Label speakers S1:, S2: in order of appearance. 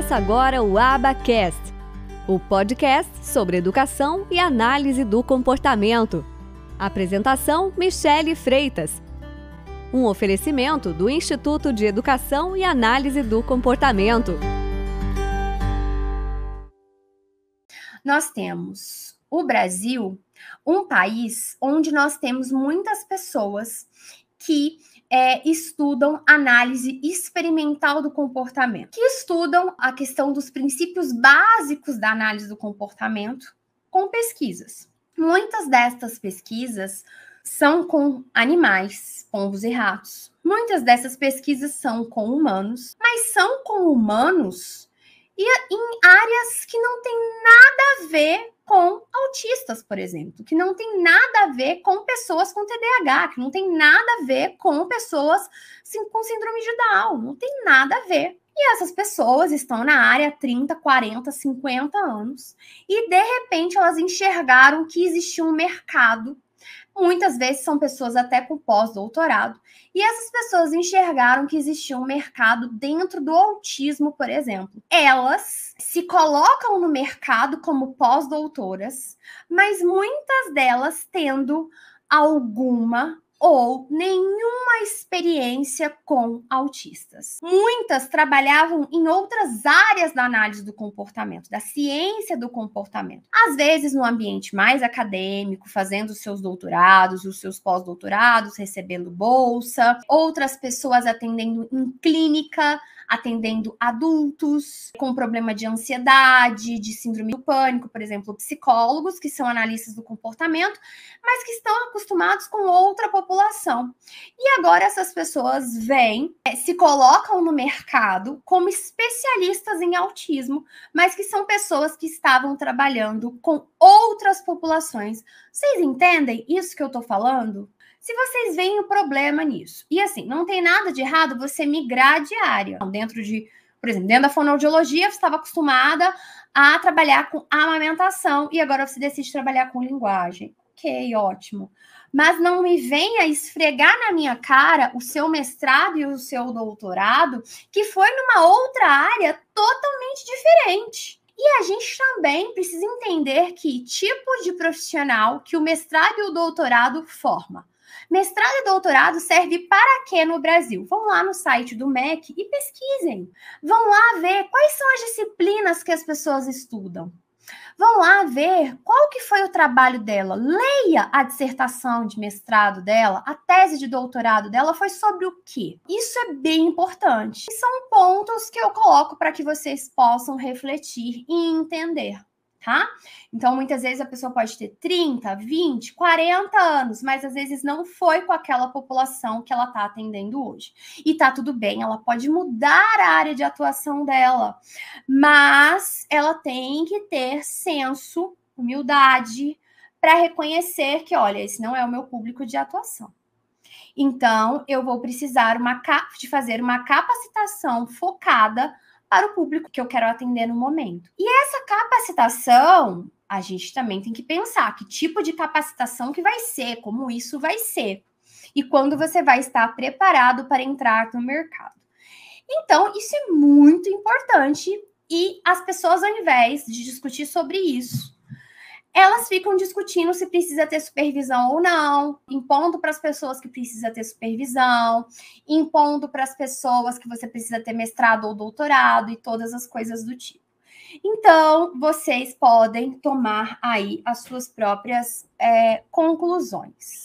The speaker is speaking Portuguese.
S1: Começa agora o Abacast, o podcast sobre educação e análise do comportamento. Apresentação: Michele Freitas. Um oferecimento do Instituto de Educação e Análise do Comportamento.
S2: Nós temos o Brasil, um país onde nós temos muitas pessoas que é, estudam análise experimental do comportamento, que estudam a questão dos princípios básicos da análise do comportamento com pesquisas. Muitas destas pesquisas são com animais, pombos e ratos. Muitas dessas pesquisas são com humanos, mas são com humanos e em áreas que não tem nada a ver com autistas, por exemplo, que não tem nada a ver com pessoas com TDAH, que não tem nada a ver com pessoas com síndrome de Down, não tem nada a ver. E essas pessoas estão na área há 30, 40, 50 anos e de repente elas enxergaram que existia um mercado Muitas vezes são pessoas até com pós-doutorado, e essas pessoas enxergaram que existia um mercado dentro do autismo, por exemplo. Elas se colocam no mercado como pós-doutoras, mas muitas delas tendo alguma ou nenhuma experiência com autistas. Muitas trabalhavam em outras áreas da análise do comportamento, da ciência do comportamento. Às vezes no ambiente mais acadêmico, fazendo seus doutorados, os seus pós-doutorados, recebendo bolsa, outras pessoas atendendo em clínica, atendendo adultos com problema de ansiedade, de síndrome do pânico, por exemplo, psicólogos que são analistas do comportamento, mas que estão acostumados com outra população. E agora essas pessoas vêm, é, se colocam no mercado como especialistas em autismo, mas que são pessoas que estavam trabalhando com outras populações. Vocês entendem isso que eu estou falando? Se vocês veem o problema nisso, e assim, não tem nada de errado você migrar de área. Dentro de, por exemplo, dentro da fonoaudiologia, você estava acostumada a trabalhar com amamentação e agora você decide trabalhar com linguagem. Ok, ótimo. Mas não me venha esfregar na minha cara o seu mestrado e o seu doutorado, que foi numa outra área totalmente diferente. E a gente também precisa entender que tipo de profissional que o mestrado e o doutorado forma. Mestrado e doutorado serve para quê no Brasil? Vão lá no site do MEC e pesquisem. Vão lá ver quais são as disciplinas que as pessoas estudam. Vão lá ver qual que foi o trabalho dela. Leia a dissertação de mestrado dela, a tese de doutorado dela foi sobre o quê? Isso é bem importante. E são pontos que eu coloco para que vocês possam refletir e entender tá? Então, muitas vezes a pessoa pode ter 30, 20, 40 anos, mas às vezes não foi com aquela população que ela está atendendo hoje. E tá tudo bem, ela pode mudar a área de atuação dela, mas ela tem que ter senso, humildade, para reconhecer que, olha, esse não é o meu público de atuação. Então, eu vou precisar uma, de fazer uma capacitação focada para o público que eu quero atender no momento. E essa capacitação, a gente também tem que pensar que tipo de capacitação que vai ser, como isso vai ser, e quando você vai estar preparado para entrar no mercado. Então, isso é muito importante e as pessoas, ao invés de discutir sobre isso, elas ficam discutindo se precisa ter supervisão ou não, impondo para as pessoas que precisa ter supervisão, impondo para as pessoas que você precisa ter mestrado ou doutorado e todas as coisas do tipo. Então, vocês podem tomar aí as suas próprias é, conclusões.